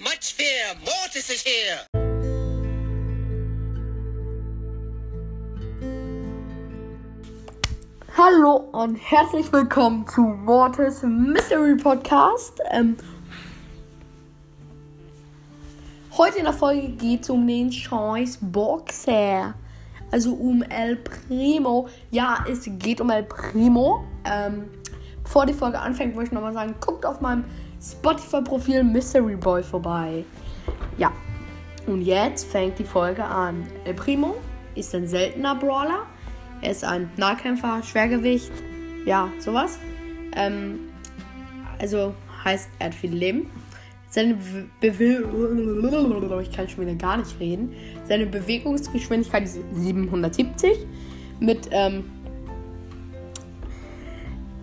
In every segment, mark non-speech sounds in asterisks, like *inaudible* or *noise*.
much fear. Mortis is here. Hallo und herzlich willkommen zu Mortis Mystery Podcast. Ähm, heute in der Folge geht es um den Choice Boxer. Also um El Primo. Ja, es geht um El Primo. Ähm, bevor die Folge anfängt, wollte ich nochmal sagen, guckt auf meinem Spotify-Profil Mystery Boy vorbei. Ja, und jetzt fängt die Folge an. El Primo ist ein seltener Brawler. Er ist ein Nahkämpfer, Schwergewicht, ja, sowas. Ähm, also heißt, er hat viel Leben. Seine Bewegung, ich kann schon wieder gar nicht reden. Seine Bewegungsgeschwindigkeit ist 770 mit ähm,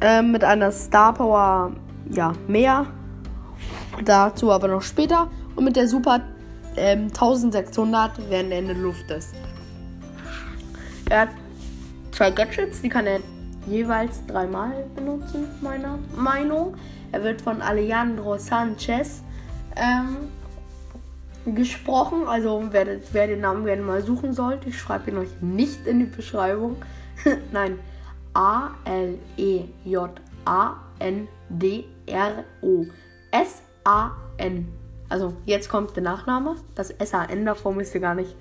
äh, mit einer Star Power ja mehr. Dazu aber noch später und mit der Super ähm, 1600 während er in der Luft ist. Er hat zwei Gadgets, die kann er jeweils dreimal benutzen, meiner Meinung. Er wird von Alejandro Sanchez ähm, gesprochen. Also wer, wer, den Namen gerne mal suchen sollte, ich schreibe ihn euch nicht in die Beschreibung. *laughs* Nein, A-L-E-J-A-N-D-R-O. S-A-N. Also jetzt kommt der Nachname. Das S-A-N davor müsst ihr gar nicht,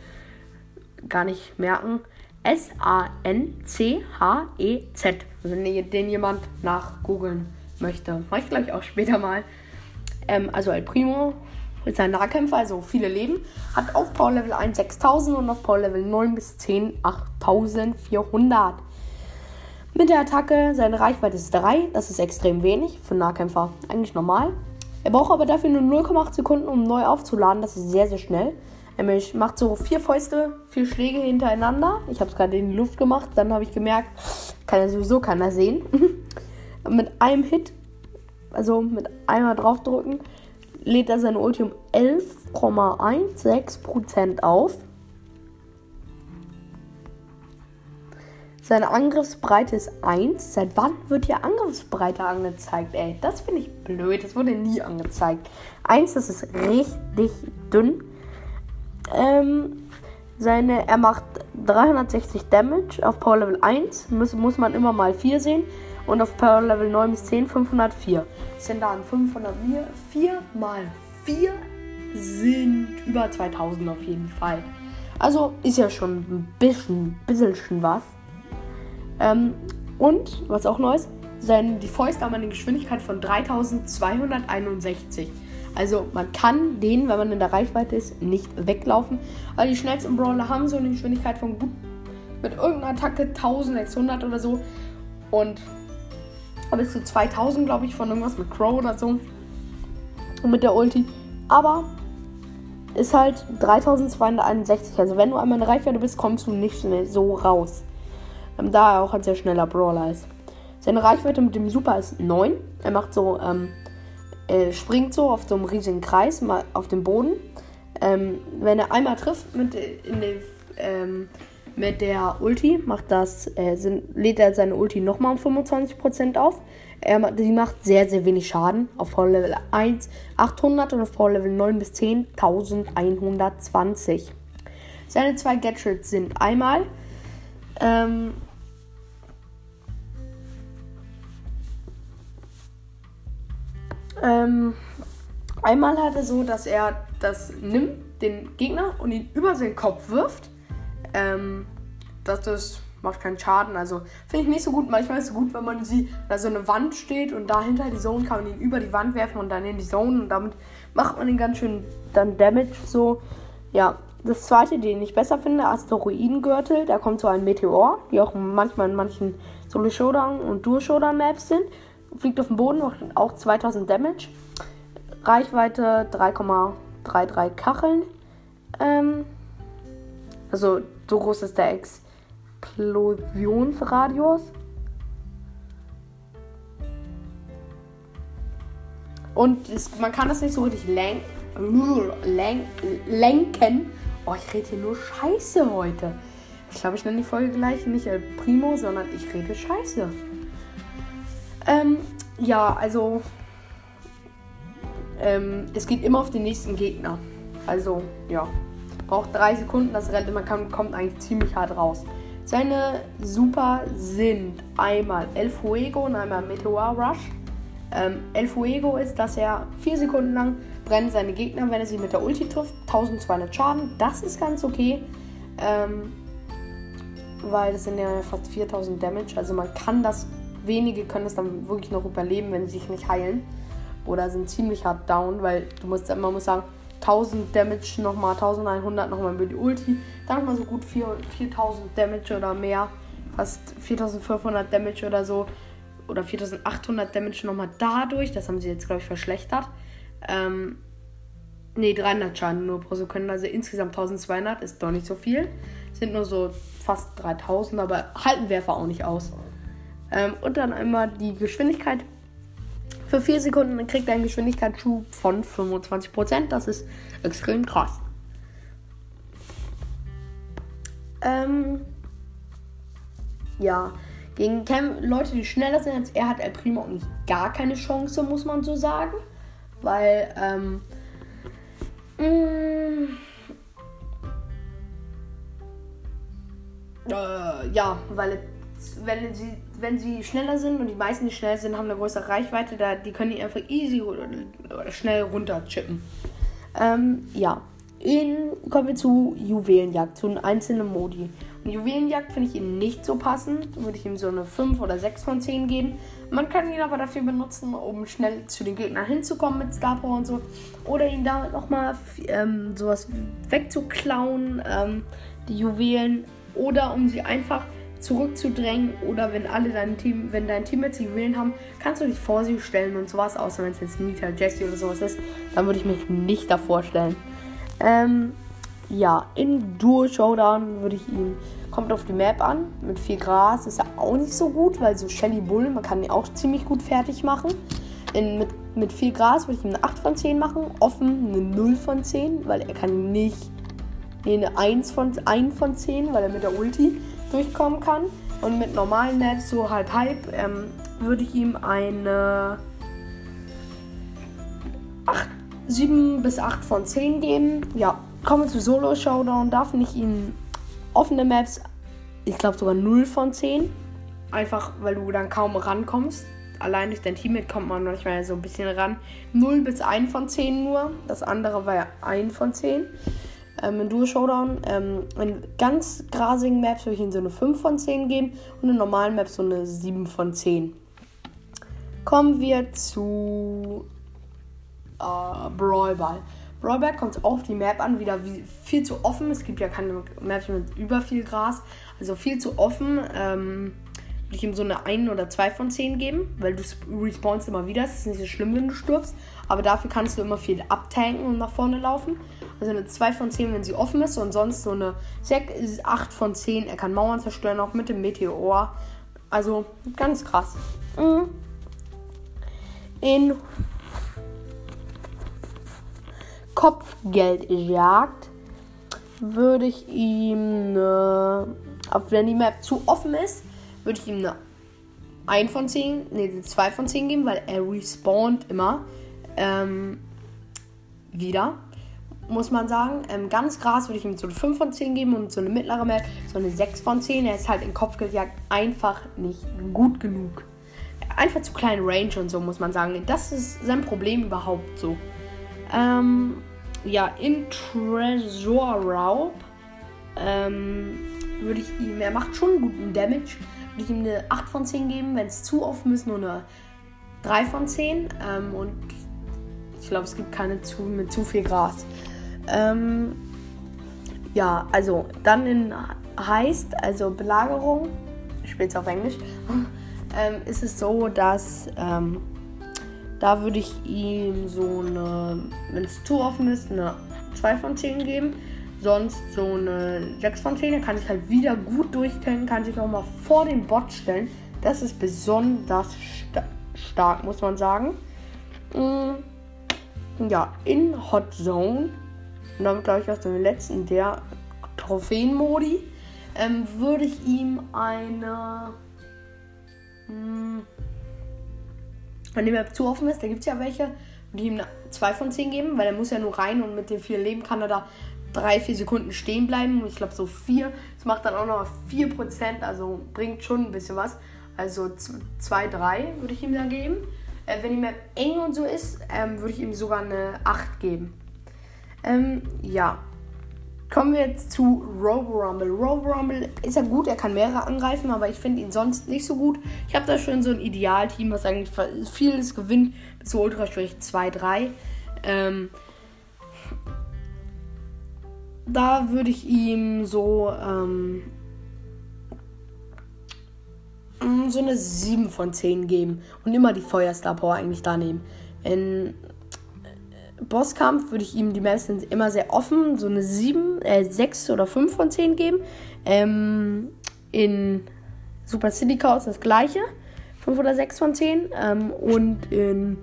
gar nicht merken. S-A-N-C-H-E-Z. Wenn ihr den jemand nachgoogeln möchte. Mache ich gleich auch später mal. Ähm, also El Primo ist ein Nahkämpfer, also viele Leben. Hat auf Power Level 1 6000 und auf Power Level 9 bis 10 8400. Mit der Attacke, seine Reichweite ist 3. Das ist extrem wenig. Für Nahkämpfer eigentlich normal. Er braucht aber dafür nur 0,8 Sekunden, um neu aufzuladen. Das ist sehr, sehr schnell. Er macht so vier Fäuste, vier Schläge hintereinander. Ich habe es gerade in die Luft gemacht. Dann habe ich gemerkt, kann er sowieso keiner sehen. *laughs* mit einem Hit, also mit einmal draufdrücken, lädt er seine Ulti um 11,16% auf. Seine Angriffsbreite ist 1. Seit wann wird hier Angriffsbreite angezeigt? Ey, das finde ich blöd. Das wurde nie angezeigt. 1, das ist richtig dünn. Ähm, seine, er macht 360 Damage auf Power Level 1. Muss, muss man immer mal 4 sehen. Und auf Power Level 9 bis 10 504. Das sind dann 504. 4 mal 4 sind über 2000 auf jeden Fall. Also ist ja schon ein bisschen, bisschen was. Ähm, und, was auch neu ist, sein, die Fäuste haben eine Geschwindigkeit von 3261. Also man kann den, wenn man in der Reichweite ist, nicht weglaufen. Weil die schnellsten Brawler haben so eine Geschwindigkeit von gut mit irgendeiner Attacke 1600 oder so. Und bis zu 2000, glaube ich, von irgendwas mit Crow oder so. Und mit der Ulti. Aber ist halt 3261. Also wenn du einmal in der Reichweite bist, kommst du nicht schnell so raus. Ähm, da er auch ein sehr schneller Brawler ist. Seine Reichweite mit dem Super ist 9. Er macht so, ähm, er springt so auf so einem riesigen Kreis mal auf dem Boden. Ähm, wenn er einmal trifft mit, in den, ähm, mit der Ulti, macht das, äh, sind, lädt er seine Ulti nochmal um 25% auf. Er, die macht sehr, sehr wenig Schaden. Auf Power Level 1 800 und auf Power Level 9 bis 10 1120. Seine zwei Gadgets sind einmal ähm, ähm, einmal hat er so, dass er das nimmt, den Gegner, und ihn über seinen Kopf wirft. Ähm, das ist, macht keinen Schaden. Also finde ich nicht so gut. Manchmal ist es gut, wenn man sie, da so eine Wand steht und dahinter die Zone kann man ihn über die Wand werfen und dann in die Zone und damit macht man den ganz schön dann Damage so. Ja, das zweite, den ich besser finde, Asteroidengürtel. Da kommt so ein Meteor, die auch manchmal in manchen Solo Showdown und Duo Showdown Maps sind. Fliegt auf den Boden, macht auch 2000 Damage. Reichweite 3,33 Kacheln. Ähm, also so groß ist der Explosionsradius. Und es, man kann das nicht so richtig lenken. lenken. Oh, ich rede hier nur Scheiße heute. Ich glaube, ich nenne die Folge gleich nicht El Primo, sondern ich rede Scheiße. Ähm, ja, also ähm, es geht immer auf den nächsten Gegner. Also, ja. Braucht drei Sekunden, das rennt, kann, kommt eigentlich ziemlich hart raus. Seine Super sind einmal El Fuego und einmal Meteor Rush. Ähm, El Fuego ist, dass er vier Sekunden lang brennt seine Gegner, wenn er sie mit der Ulti trifft. 1200 Schaden, das ist ganz okay. Ähm, weil das sind ja fast 4000 Damage. Also man kann das, wenige können das dann wirklich noch überleben, wenn sie sich nicht heilen. Oder sind ziemlich hart down, weil du musst, man muss sagen, 1000 Damage nochmal, 1100 nochmal über die Ulti. Dann nochmal so gut 4, 4000 Damage oder mehr. Fast 4500 Damage oder so. Oder 4800 Damage nochmal dadurch. Das haben sie jetzt, glaube ich, verschlechtert. Ähm, ne, 300 Schaden nur pro Sekunde. Also insgesamt 1200 ist doch nicht so viel. Sind nur so fast 3000, aber halten Werfer auch nicht aus. Ähm, und dann einmal die Geschwindigkeit. Für 4 Sekunden kriegt er einen Geschwindigkeitsschub von 25%. Das ist extrem krass. Ähm, ja, gegen Cam Leute, die schneller sind als er, hat El Primo eigentlich gar keine Chance, muss man so sagen. Weil, ähm, mh, mm, äh, ja, weil wenn sie, wenn sie schneller sind und die meisten, die schnell sind, haben eine größere Reichweite, da, die können die einfach easy oder, oder schnell runterchippen. Ähm, ja. In, kommen wir zu Juwelenjagd, zu einzelnen Modi. Juwelenjagd finde ich ihn nicht so passend. Würde ich ihm so eine 5 oder 6 von 10 geben. Man kann ihn aber dafür benutzen, um schnell zu den Gegnern hinzukommen mit Star Power und so. Oder ihn damit nochmal ähm, sowas wegzuklauen, ähm, die Juwelen. Oder um sie einfach zurückzudrängen oder wenn alle dein Team, wenn dein Team jetzt Juwelen haben, kannst du dich vor sie stellen und sowas, außer wenn es jetzt Nita, Jesse oder sowas ist, dann würde ich mich nicht davor stellen. Ähm, ja, in Duo Showdown würde ich ihn, kommt auf die Map an, mit viel Gras ist er auch nicht so gut, weil so Shelly Bull, man kann ihn auch ziemlich gut fertig machen. In, mit, mit viel Gras würde ich ihm eine 8 von 10 machen, offen eine 0 von 10, weil er kann nicht, nee, eine 1 von, 1 von 10, weil er mit der Ulti durchkommen kann. Und mit normalen Nets, so halb halb, ähm, würde ich ihm eine 8, 7 bis 8 von 10 geben. Ja, kommen wir zu Solo Showdown. Da finde ich ihn offene Maps, ich glaube sogar 0 von 10. Einfach, weil du dann kaum rankommst. Allein durch dein Teammate kommt man manchmal so ein bisschen ran. 0 bis 1 von 10 nur. Das andere war ja 1 von 10 ähm, in Duo Showdown. Ähm, in ganz grasigen Maps würde ich ihnen so eine 5 von 10 geben und in normalen Maps so eine 7 von 10. Kommen wir zu äh, Brawl Ball. Ball kommt auf die Map an, wieder wie, viel zu offen. Es gibt ja keine Maps mit über viel Gras, also viel zu offen. Ähm, würde ich ihm so eine 1 oder 2 von 10 geben, weil du respawnst immer wieder. Es ist nicht so schlimm, wenn du stirbst. Aber dafür kannst du immer viel abtanken und nach vorne laufen. Also eine 2 von 10, wenn sie offen ist. Und sonst so eine 6, 8 von 10. Er kann Mauern zerstören, auch mit dem Meteor. Also ganz krass. Mhm. In Kopfgeldjagd würde ich ihm, eine, wenn die Map zu offen ist, würde ich ihm eine 1 von 10, nee, eine 2 von 10 geben, weil er respawnt immer ähm, wieder, muss man sagen. Ähm, ganz Gras würde ich ihm so eine 5 von 10 geben und so eine mittlere Map so eine 6 von 10. Er ist halt in Kopfgeldjagd einfach nicht gut genug. Einfach zu kleine Range und so, muss man sagen. Das ist sein Problem überhaupt so. Ähm, ja, in Treasure Raub ähm, würde ich ihm, er macht schon guten Damage, würde ich ihm eine 8 von 10 geben. Wenn es zu offen ist, nur eine 3 von 10. Ähm, und ich glaube, es gibt keine zu, mit zu viel Gras. Ähm, ja, also dann in heißt, also Belagerung, ich spiele es auf Englisch, *laughs* ähm, ist es so, dass ähm, da würde ich ihm so eine, wenn es zu offen ist, eine 2 von 10 geben. Sonst so eine 6 von 10. Da kann ich halt wieder gut durchtanken, kann sich auch mal vor den Bot stellen. Das ist besonders sta stark, muss man sagen. Mhm ja, in Hot Zone, und damit glaube ich auch den letzten der Trophäenmodi, ähm, würde ich ihm eine. Mh, hm, wenn die Map zu offen ist, da gibt es ja welche, ich ihm eine 2 von 10 geben, weil er muss ja nur rein und mit dem vier Leben kann er da 3, 4 Sekunden stehen bleiben. Ich glaube so 4. Das macht dann auch noch 4%, also bringt schon ein bisschen was. Also 2, 3 würde ich ihm da geben. Äh, wenn ihm eng und so ist, ähm, würde ich ihm sogar eine 8 geben. Ähm, ja. Kommen wir jetzt zu Robo Rumble. Robo Rumble ist ja gut, er kann mehrere angreifen, aber ich finde ihn sonst nicht so gut. Ich habe da schon so ein Idealteam, was eigentlich vieles gewinnt, bis zu Ultra 2, 3. Ähm, da würde ich ihm so ähm, so eine 7 von 10 geben und immer die Feuerstar Power eigentlich da nehmen. In Bosskampf würde ich ihm, die sind immer sehr offen, so eine 7, äh, 6 oder 5 von 10 geben. Ähm, in Super City Chaos das gleiche, 5 oder 6 von 10. Ähm, und in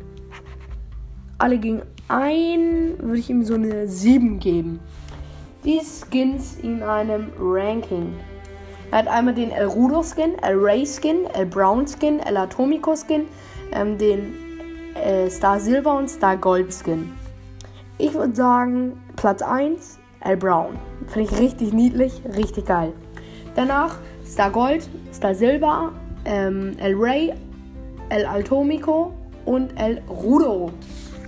Alle gegen ein würde ich ihm so eine 7 geben. Die Skins in einem Ranking. Er hat einmal den El Rudo Skin, El Ray Skin, El Brown Skin, El Atomico Skin, ähm, den äh, Star Silver und Star Gold Skin. Ich würde sagen, Platz 1, El Brown. Finde ich richtig niedlich, richtig geil. Danach Star Gold, Star Silber, ähm, El Ray, El Altomico und El Rudo.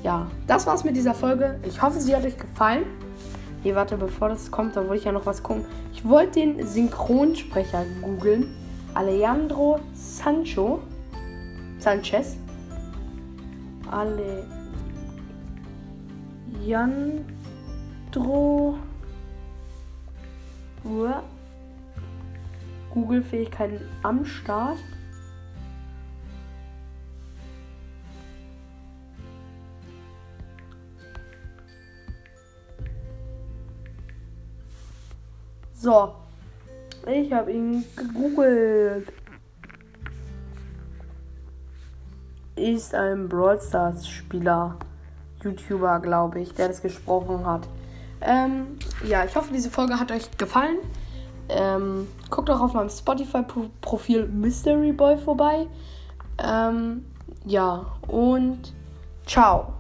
Ja, das war's mit dieser Folge. Ich hoffe, sie hat euch gefallen. Hier, warte, bevor das kommt, da wollte ich ja noch was gucken. Ich wollte den Synchronsprecher googeln. Alejandro Sancho. Sanchez. Ale. Jandro. Google-Fähigkeiten am Start. So. Ich habe ihn gegoogelt. Ist ein Brawl Stars Spieler. YouTuber, glaube ich, der das gesprochen hat. Ähm, ja, ich hoffe, diese Folge hat euch gefallen. Ähm, guckt auch auf meinem Spotify-Profil Mystery Boy vorbei. Ähm, ja, und ciao.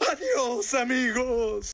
Adios, amigos.